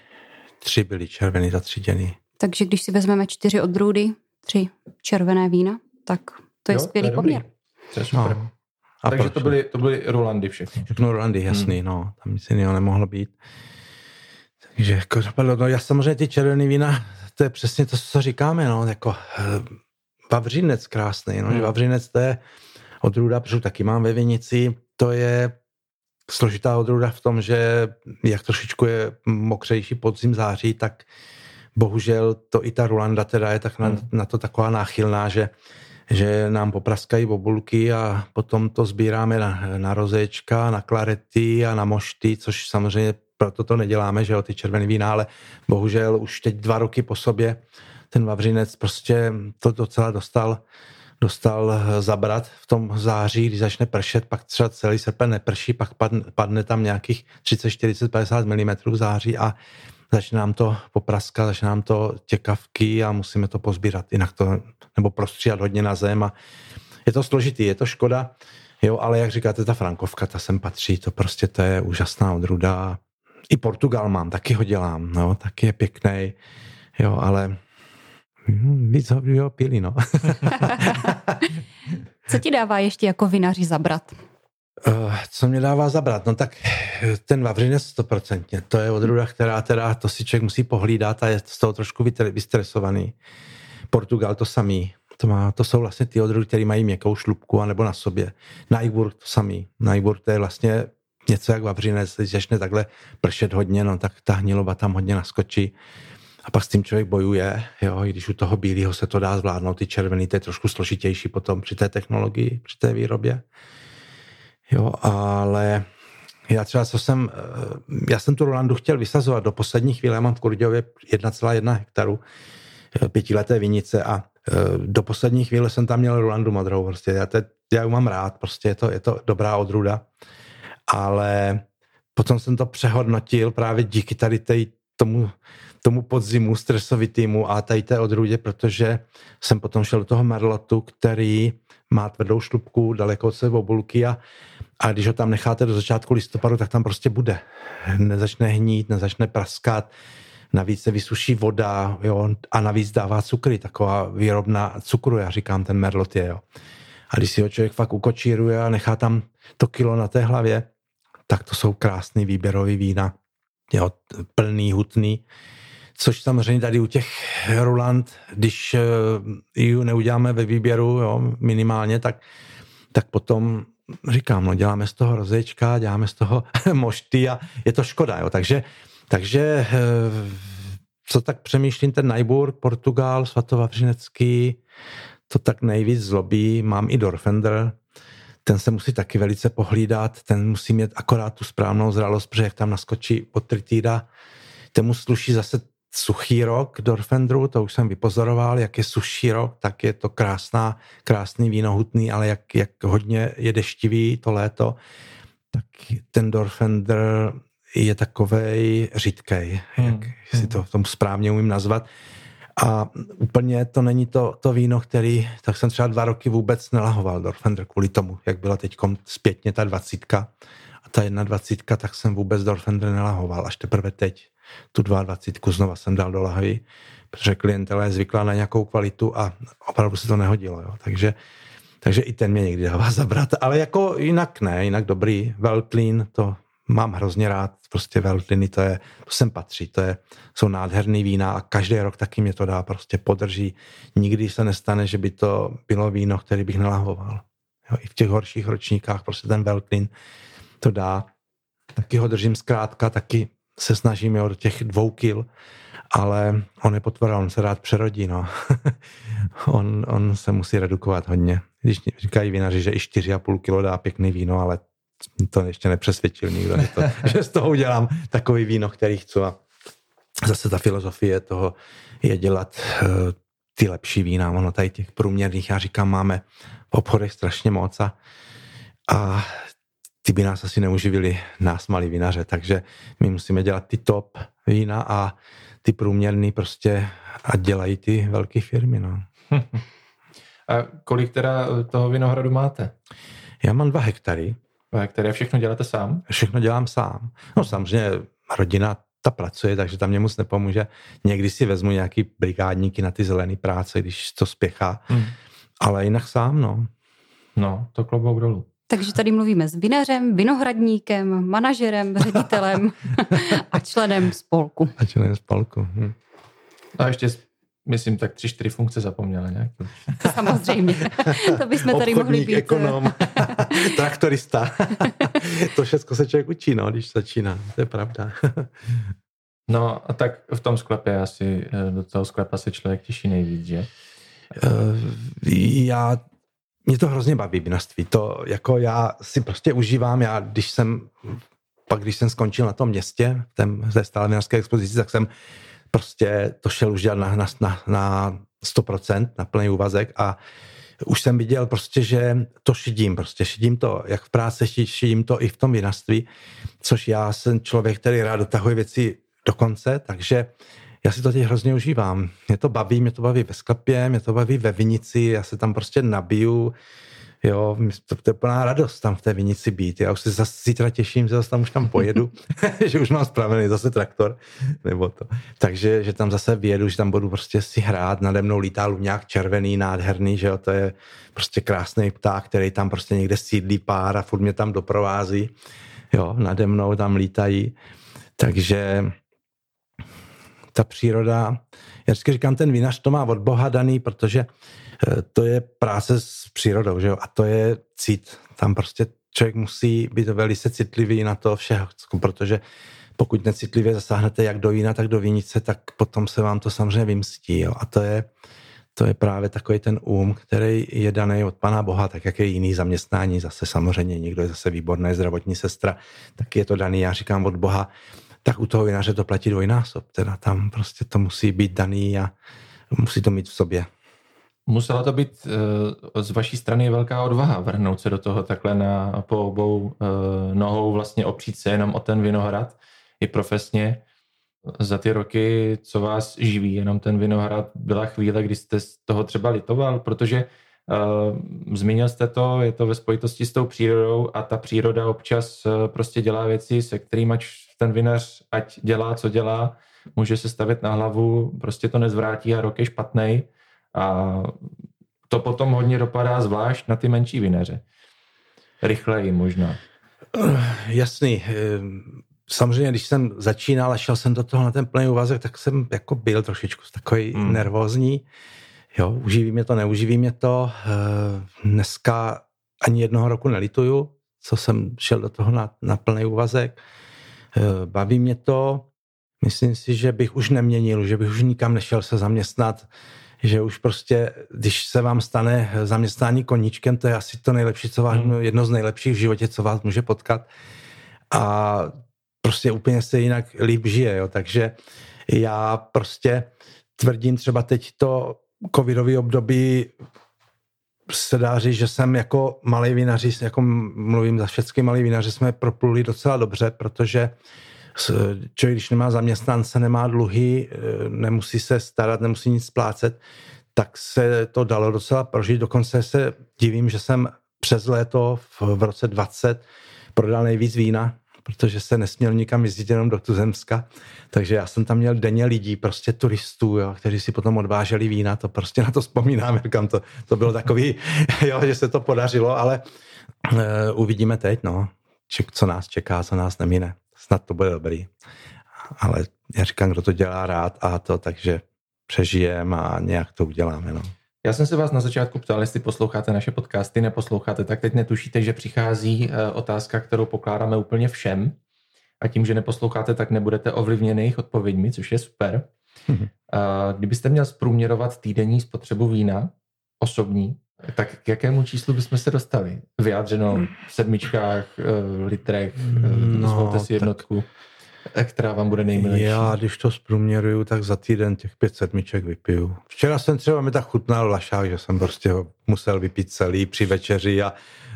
Tři byly červený zatříděný. Takže když si vezmeme čtyři odrůdy, tři červené vína, tak to je jo, skvělý to je poměr. To je super. No. A Takže proč? to byly, to byly Rolandy všechny. Všechno Rolandy, jasný, hmm. no. Tam nic jiného nemohlo být. Takže jako dopadlo, no já samozřejmě ty červené vína, to je přesně to, co říkáme, no, jako eh, Vavřinec krásný, no, hmm. že Vavřinec to je odrůda, protože taky mám ve Vinici, to je složitá odrůda v tom, že jak trošičku je mokřejší podzim září, tak bohužel to i ta Rulanda teda je tak na, hmm. na to taková náchylná, že, že nám popraskají bobulky a potom to sbíráme na, na rozečka, na klarety a na mošty, což samozřejmě proto to neděláme, že jo, ty červený vína, ale bohužel už teď dva roky po sobě ten Vavřinec prostě to docela dostal dostal zabrat v tom září, když začne pršet, pak třeba celý srpen neprší, pak padne, padne tam nějakých 30, 40, 50 mm v září a začne nám to popraskat, začne nám to těkavky a musíme to pozbírat, jinak to, nebo prostříhat hodně na zem a je to složitý, je to škoda, jo, ale jak říkáte, ta frankovka, ta sem patří, to prostě to je úžasná odruda. I Portugal mám, taky ho dělám, no, taky je pěkný, jo, ale hm, víc ho, ho pili, no. Co ti dává ještě jako vinaři zabrat? Uh, co mě dává zabrat? No tak ten Vavřinec stoprocentně. To je odrůda, která teda, to si člověk musí pohlídat a je z toho trošku vystresovaný. Portugal to samý. To, má, to jsou vlastně ty odrůdy, které mají měkkou šlubku anebo na sobě. Najbur to samý. Najbur to je vlastně něco jak Vavřinec, když začne takhle pršet hodně, no tak ta hniloba tam hodně naskočí. A pak s tím člověk bojuje, jo, i když u toho bílého se to dá zvládnout, ty červený, to je trošku složitější potom při té technologii, při té výrobě. Jo, ale já třeba, co jsem, eh, já jsem tu Rolandu chtěl vysazovat. Do poslední chvíle, já mám v Kurdějově 1,1 hektaru eh, pětileté vinice a eh, do poslední chvíle jsem tam měl Rolandu modrou, prostě já, te, já ji mám rád, prostě je to, je to dobrá odruda, ale potom jsem to přehodnotil právě díky tady tej, tomu, tomu podzimu stresovitýmu a tady té odrůdě, protože jsem potom šel do toho Merlotu, který má tvrdou šlubku, daleko od sebe bulky a, a když ho tam necháte do začátku listopadu, tak tam prostě bude. Nezačne hnít, nezačne praskat, navíc se vysuší voda jo, a navíc dává cukry, taková výrobna cukru, já říkám, ten merlot je. Jo. A když si ho člověk fakt ukočíruje a nechá tam to kilo na té hlavě, tak to jsou krásný výběrový vína, jo, plný, hutný což samozřejmě tady u těch Roland, když uh, ji neuděláme ve výběru jo, minimálně, tak tak potom říkám, no děláme z toho rozečka, děláme z toho mošty a je to škoda, jo. Takže, takže eh, co tak přemýšlím, ten Najbur, Portugal, Svatovavřinecký, to tak nejvíc zlobí. Mám i Dorfender, ten se musí taky velice pohlídat, ten musí mít akorát tu správnou zralost, protože jak tam naskočí od tritída, mu sluší zase suchý rok Dorfendru, to už jsem vypozoroval, jak je suší rok, tak je to krásná, krásný víno, hutný, ale jak, jak hodně je deštivý to léto, tak ten Dorfender je takovej řídkej, hmm. jak si hmm. to tomu správně umím nazvat. A úplně to není to, to víno, který, tak jsem třeba dva roky vůbec nelahoval Dorfender kvůli tomu, jak byla teď zpětně ta dvacítka. A ta jedna dvacítka, tak jsem vůbec Dorfender nelahoval, až teprve teď tu 22 znova jsem dal do lahvy, protože klientela je zvyklá na nějakou kvalitu a opravdu se to nehodilo. Jo. Takže, takže i ten mě někdy dává zabrat, ale jako jinak ne, jinak dobrý. Veltlín, to mám hrozně rád, prostě Veltliny, to je, to sem patří, to je, jsou nádherný vína a každý rok taky mě to dá, prostě podrží. Nikdy se nestane, že by to bylo víno, který bych nelahoval. Jo, I v těch horších ročníkách prostě ten Veltlin to dá. Taky ho držím zkrátka, taky se snažíme od těch dvou kil, ale on je potvora, on se rád přerodí, no. on, on se musí redukovat hodně. Když říkají vinaři, že i 4,5 kilo dá pěkný víno, ale to ještě nepřesvědčil nikdo, že, to, že z toho udělám takový víno, který chci. A zase ta filozofie toho je dělat uh, ty lepší vína. Ono tady těch průměrných, já říkám, máme v obchodech strašně moc a, a ty by nás asi neuživili, nás malí vinaře, takže my musíme dělat ty top vína a ty průměrný prostě a dělají ty velké firmy. No. A kolik teda toho vinohradu máte? Já mám dva hektary. Dva hektary a všechno děláte sám? Všechno dělám sám. No samozřejmě rodina ta pracuje, takže tam mě moc nepomůže. Někdy si vezmu nějaký brigádníky na ty zelené práce, když to spěchá. Hmm. Ale jinak sám, no. No, to klobouk dolů. Takže tady mluvíme s vinařem, vinohradníkem, manažerem, ředitelem a členem spolku. A členem spolku. Hm. A ještě myslím, tak tři, čtyři funkce zapomněla nějak. Samozřejmě. To bychom tady mohli být. ekonom, traktorista. to všechno se člověk učí, no, když začíná. To je pravda. no a tak v tom sklepě asi, eh, do toho sklepa se člověk těší nejvíc, že? Uh, já mě to hrozně baví vinařství. To jako já si prostě užívám, já když jsem, pak když jsem skončil na tom městě, té, té stále vinařské expozici, tak jsem prostě to šel už dělat na, na, na, na 100%, na plný úvazek a už jsem viděl prostě, že to šidím, prostě šidím to, jak v práci, šidím to i v tom vinařství, což já jsem člověk, který rád dotahuje věci do konce, takže já si to teď hrozně užívám. Mě to baví, mě to baví ve sklepě, mě to baví ve vinici, já se tam prostě nabiju, jo, to, to je plná radost tam v té vinici být. Já už se zase zítra těším, že zase tam už tam pojedu, že už mám spravený zase traktor, nebo to. Takže, že tam zase vyjedu, že tam budu prostě si hrát, nade mnou lítá nějak červený, nádherný, že jo, to je prostě krásný pták, který tam prostě někde sídlí pár a furt mě tam doprovází, jo, nade mnou tam lítají. Takže ta příroda, já vždycky říkám, ten vinař to má od Boha daný, protože eh, to je práce s přírodou, že jo? a to je cít. Tam prostě člověk musí být velice citlivý na to všeho, protože pokud necitlivě zasáhnete jak do vína, tak do vinice, tak potom se vám to samozřejmě vymstí. Jo? A to je, to je právě takový ten um, který je daný od Pana Boha, tak jak je jiný zaměstnání, zase samozřejmě někdo je zase výborná zdravotní sestra, tak je to daný, já říkám, od Boha tak u toho vinaře to platí dvojnásob. Teda tam prostě to musí být daný a musí to mít v sobě. Musela to být uh, z vaší strany velká odvaha vrhnout se do toho takhle na, po obou uh, nohou vlastně opřít se jenom o ten vinohrad i profesně. Za ty roky, co vás živí, jenom ten vinohrad, byla chvíle, kdy jste z toho třeba litoval, protože uh, zmínil jste to, je to ve spojitosti s tou přírodou a ta příroda občas prostě dělá věci, se kterými ten vinař, ať dělá, co dělá, může se stavit na hlavu, prostě to nezvrátí a rok je špatný. A to potom hodně dopadá zvlášť na ty menší vinaře. Rychleji možná. Jasný. Ehm, samozřejmě, když jsem začínal a šel jsem do toho na ten plný úvazek, tak jsem jako byl trošičku takový hmm. nervózní. Jo, uživí mě to, neuživí mě to. Ehm, dneska ani jednoho roku nelituju, co jsem šel do toho na, na plný úvazek. Eh, baví mě to, myslím si, že bych už neměnil, že bych už nikam nešel se zaměstnat, že už prostě, když se vám stane zaměstnání koníčkem, to je asi to nejlepší, co vás, hmm. jedno z nejlepších v životě, co vás může potkat. A prostě úplně se jinak líp žije, jo. takže já prostě tvrdím třeba teď to covidové období se dá říct, že jsem jako malý vinaři, jako mluvím za všechny malý vinaři, jsme propluli docela dobře, protože člověk, když nemá zaměstnance, nemá dluhy, e, nemusí se starat, nemusí nic splácet, tak se to dalo docela prožít. Dokonce se divím, že jsem přes léto v, v roce 20 prodal nejvíc vína, protože se nesměl nikam jezdit jenom do Tuzemska. Takže já jsem tam měl denně lidí, prostě turistů, jo, kteří si potom odváželi vína, to prostě na to vzpomínám, říkám, to, to bylo takový, jo, že se to podařilo, ale uh, uvidíme teď, no, Ček, co nás čeká, co nás nemine. Snad to bude dobrý. Ale já říkám, kdo to dělá rád a to, takže přežijeme a nějak to uděláme, no. Já jsem se vás na začátku ptal, jestli posloucháte naše podcasty, neposloucháte, tak teď netušíte, že přichází eh, otázka, kterou pokládáme úplně všem. A tím, že neposloucháte, tak nebudete ovlivněni jejich odpověďmi, což je super. Mm-hmm. Kdybyste měl zprůměrovat týdenní spotřebu vína, osobní, tak k jakému číslu bychom se dostali? Vyjádřeno v sedmičkách, eh, litrech, no, si jednotku. Tak která vám bude nejmilejší? Já, když to zprůměruju, tak za týden těch pět sedmiček vypiju. Včera jsem třeba mi tak chutnal lašák, že jsem prostě ho musel vypít celý při večeři a,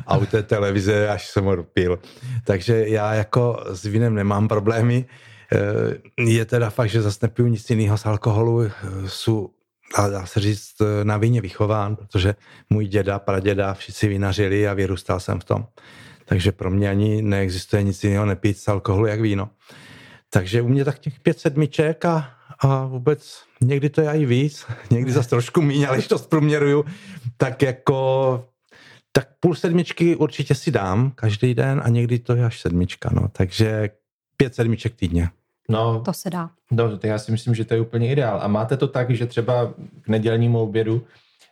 a u té televize, až jsem ho dopil. Takže já jako s vínem nemám problémy. Eh, je teda fakt, že zase nepiju nic jiného z alkoholu. Jsou a dá se říct, na víně vychován, protože můj děda, praděda, všichni vinařili a vyrůstal jsem v tom. Takže pro mě ani neexistuje nic jiného nepít z alkoholu jak víno. Takže u mě tak těch pět sedmiček a, a vůbec někdy to je i víc, někdy zase trošku míň, ale když to zprůměruju, tak jako tak půl sedmičky určitě si dám každý den a někdy to je až sedmička, no. Takže pět sedmiček týdně. No, to se dá. No, já si myslím, že to je úplně ideál. A máte to tak, že třeba k nedělnímu obědu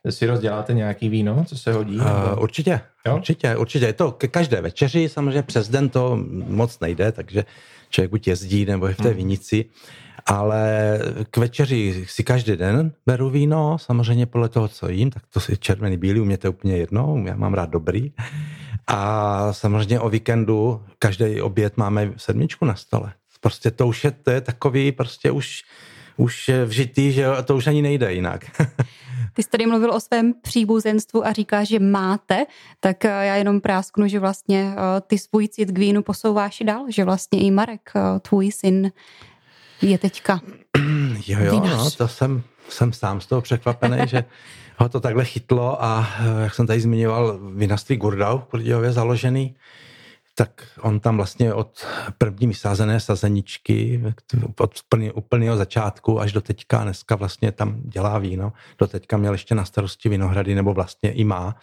si rozděláte nějaký víno, co se hodí? Uh, určitě, jo? určitě, určitě. Je to ke každé večeři, samozřejmě přes den to moc nejde, takže člověk buď jezdí nebo je v té hmm. vinici, ale k večeři si každý den beru víno, samozřejmě podle toho, co jím, tak to si červený, bílý, u mě to je úplně jedno, já mám rád dobrý. A samozřejmě o víkendu každý oběd máme sedmičku na stole. Prostě to už je, to je takový prostě už, už vžitý, že to už ani nejde jinak. Ty jsi tady mluvil o svém příbuzenstvu a říkáš, že máte, tak eh, já jenom prásknu, že vlastně eh, ty svůj cit k vínu posouváš i dál, že vlastně i Marek, eh, tvůj syn, je teďka Jo, jo, no, to jsem, jsem sám z toho překvapený, že ho to takhle chytlo a jak jsem tady zmiňoval, vinařství Gurdau v založený, tak on tam vlastně od první vysázené sazeničky, od úplného začátku až do teďka, dneska vlastně tam dělá víno. Do teďka měl ještě na starosti vinohrady, nebo vlastně i má,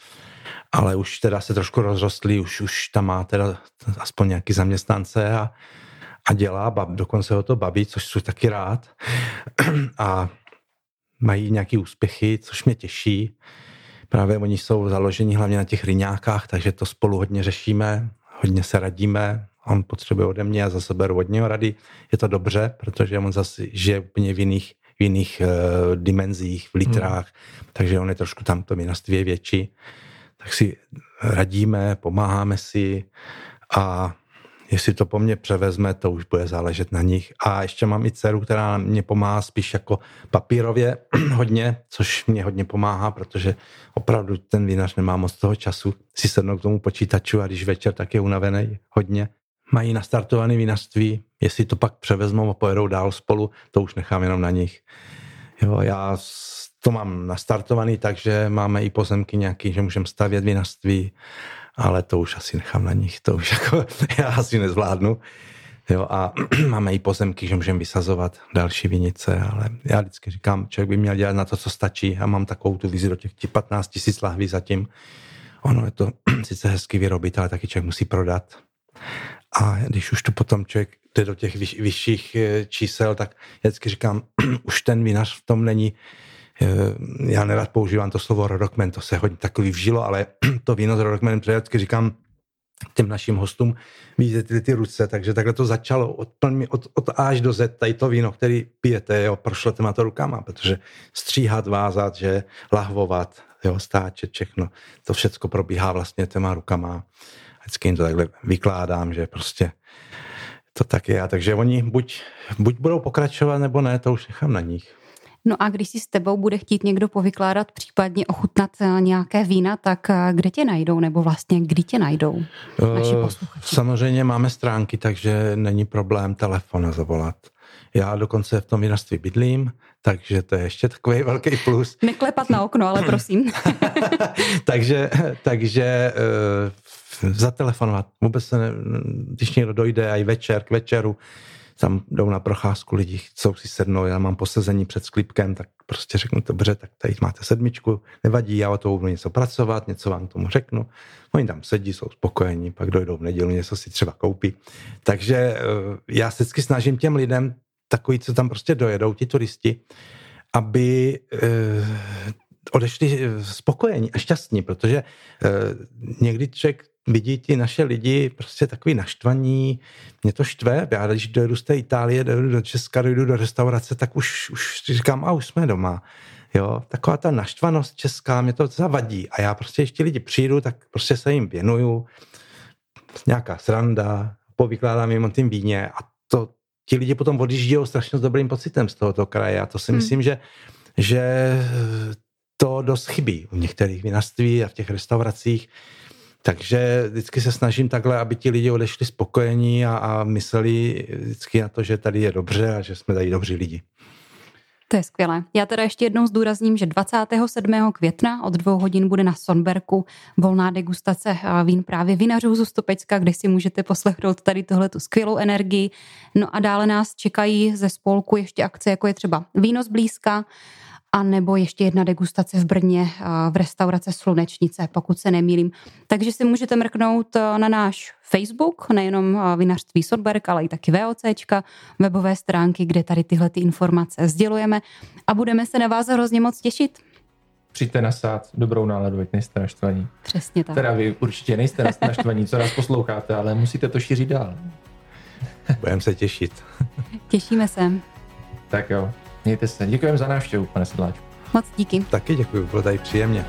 ale už teda se trošku rozrostli, už, už tam má teda aspoň nějaký zaměstnance a, a dělá, bab, dokonce ho to baví, což jsou taky rád. A mají nějaký úspěchy, což mě těší. Právě oni jsou založeni hlavně na těch ryňákách, takže to spolu hodně řešíme hodně se radíme, on potřebuje ode mě, a zase beru od něho rady. Je to dobře, protože on zase žije úplně v jiných, v jiných uh, dimenzích, v litrách, hmm. takže on je trošku tam to vinařství je větší. Tak si radíme, pomáháme si a Jestli to po mně převezme, to už bude záležet na nich. A ještě mám i dceru, která mě pomáhá spíš jako papírově hodně, což mě hodně pomáhá, protože opravdu ten vinař nemá moc toho času si sednout k tomu počítaču a když večer, tak je unavený hodně. Mají nastartované vinařství, jestli to pak převezmou a pojedou dál spolu, to už nechám jenom na nich. Jo, já to mám nastartovaný, takže máme i pozemky nějaký, že můžeme stavět vinařství ale to už asi nechám na nich, to už jako já asi nezvládnu. Jo, a máme i pozemky, že můžeme vysazovat další vinice, ale já vždycky říkám, člověk by měl dělat na to, co stačí a mám takovou tu vizi do těch 15 tisíc lahví zatím. Ono je to sice hezky vyrobit, ale taky člověk musí prodat. A když už to potom člověk jde do těch vyš, vyšších eh, čísel, tak já vždycky říkám, už ten vinař v tom není já nerad používám to slovo rodokmen, to se hodně takový vžilo, ale to víno z rodokmen, vždycky říkám těm našim hostům, vidíte ty, ty ruce, takže takhle to začalo od, od, od až do Z, tady to víno, který pijete, jo, prošlo těma to rukama, protože stříhat, vázat, že lahvovat, jo, stáčet, všechno, to všechno probíhá vlastně těma rukama. Vždycky jim to takhle vykládám, že prostě to tak je. Takže oni buď, buď budou pokračovat, nebo ne, to už nechám na nich. No a když si s tebou bude chtít někdo povykládat, případně ochutnat eh, nějaké vína, tak eh, kde tě najdou, nebo vlastně kdy tě najdou naši eh, Samozřejmě máme stránky, takže není problém telefon zavolat. Já dokonce v tom vinařství bydlím, takže to je ještě takový velký plus. Neklepat na okno, ale prosím. takže takže zatelefonovat. Vůbec se ne, když někdo dojde i večer k večeru, tam jdou na procházku lidi, chcou si sednout, já mám posezení před sklípkem, tak prostě řeknu, dobře, tak tady máte sedmičku, nevadí, já o to budu něco pracovat, něco vám tomu řeknu. Oni tam sedí, jsou spokojení, pak dojdou v neděli, něco si třeba koupí. Takže eh, já se vždycky snažím těm lidem, takový, co tam prostě dojedou, ti turisti, aby eh, odešli spokojení a šťastní, protože eh, někdy člověk vidí ti naše lidi prostě takový naštvaní, mě to štve, já když dojedu z té Itálie, dojedu do Česka, dojdu do restaurace, tak už, už říkám, a už jsme doma. Jo, taková ta naštvanost česká, mě to zavadí. A já prostě ještě lidi přijdu, tak prostě se jim věnuju, nějaká sranda, povykládám jim o tím víně a to ti lidi potom odjíždějí strašně s dobrým pocitem z tohoto kraje. A to si hmm. myslím, že, že to dost chybí v některých vinařství a v těch restauracích, takže vždycky se snažím takhle, aby ti lidi odešli spokojení a, a mysleli vždycky na to, že tady je dobře a že jsme tady dobří lidi. To je skvělé. Já teda ještě jednou zdůrazním, že 27. května od dvou hodin bude na Sonberku volná degustace vín právě vinařů z Ustopecka, kde si můžete poslechnout tady tohle tu skvělou energii. No a dále nás čekají ze spolku ještě akce, jako je třeba víno zblízka, a nebo ještě jedna degustace v Brně v restaurace Slunečnice, pokud se nemýlím. Takže si můžete mrknout na náš Facebook, nejenom vinařství Sodberg, ale i taky VOCčka, webové stránky, kde tady tyhle ty informace sdělujeme a budeme se na vás hrozně moc těšit. Přijďte nasát dobrou náladu, ať nejste naštvaní. Přesně tak. Teda vy určitě nejste naštvaní, co nás posloucháte, ale musíte to šířit dál. Budeme se těšit. Těšíme se. Tak jo. Mějte se. Děkujeme za návštěvu, pane Sedláčku. Moc díky. Taky děkuji, bylo tady příjemně.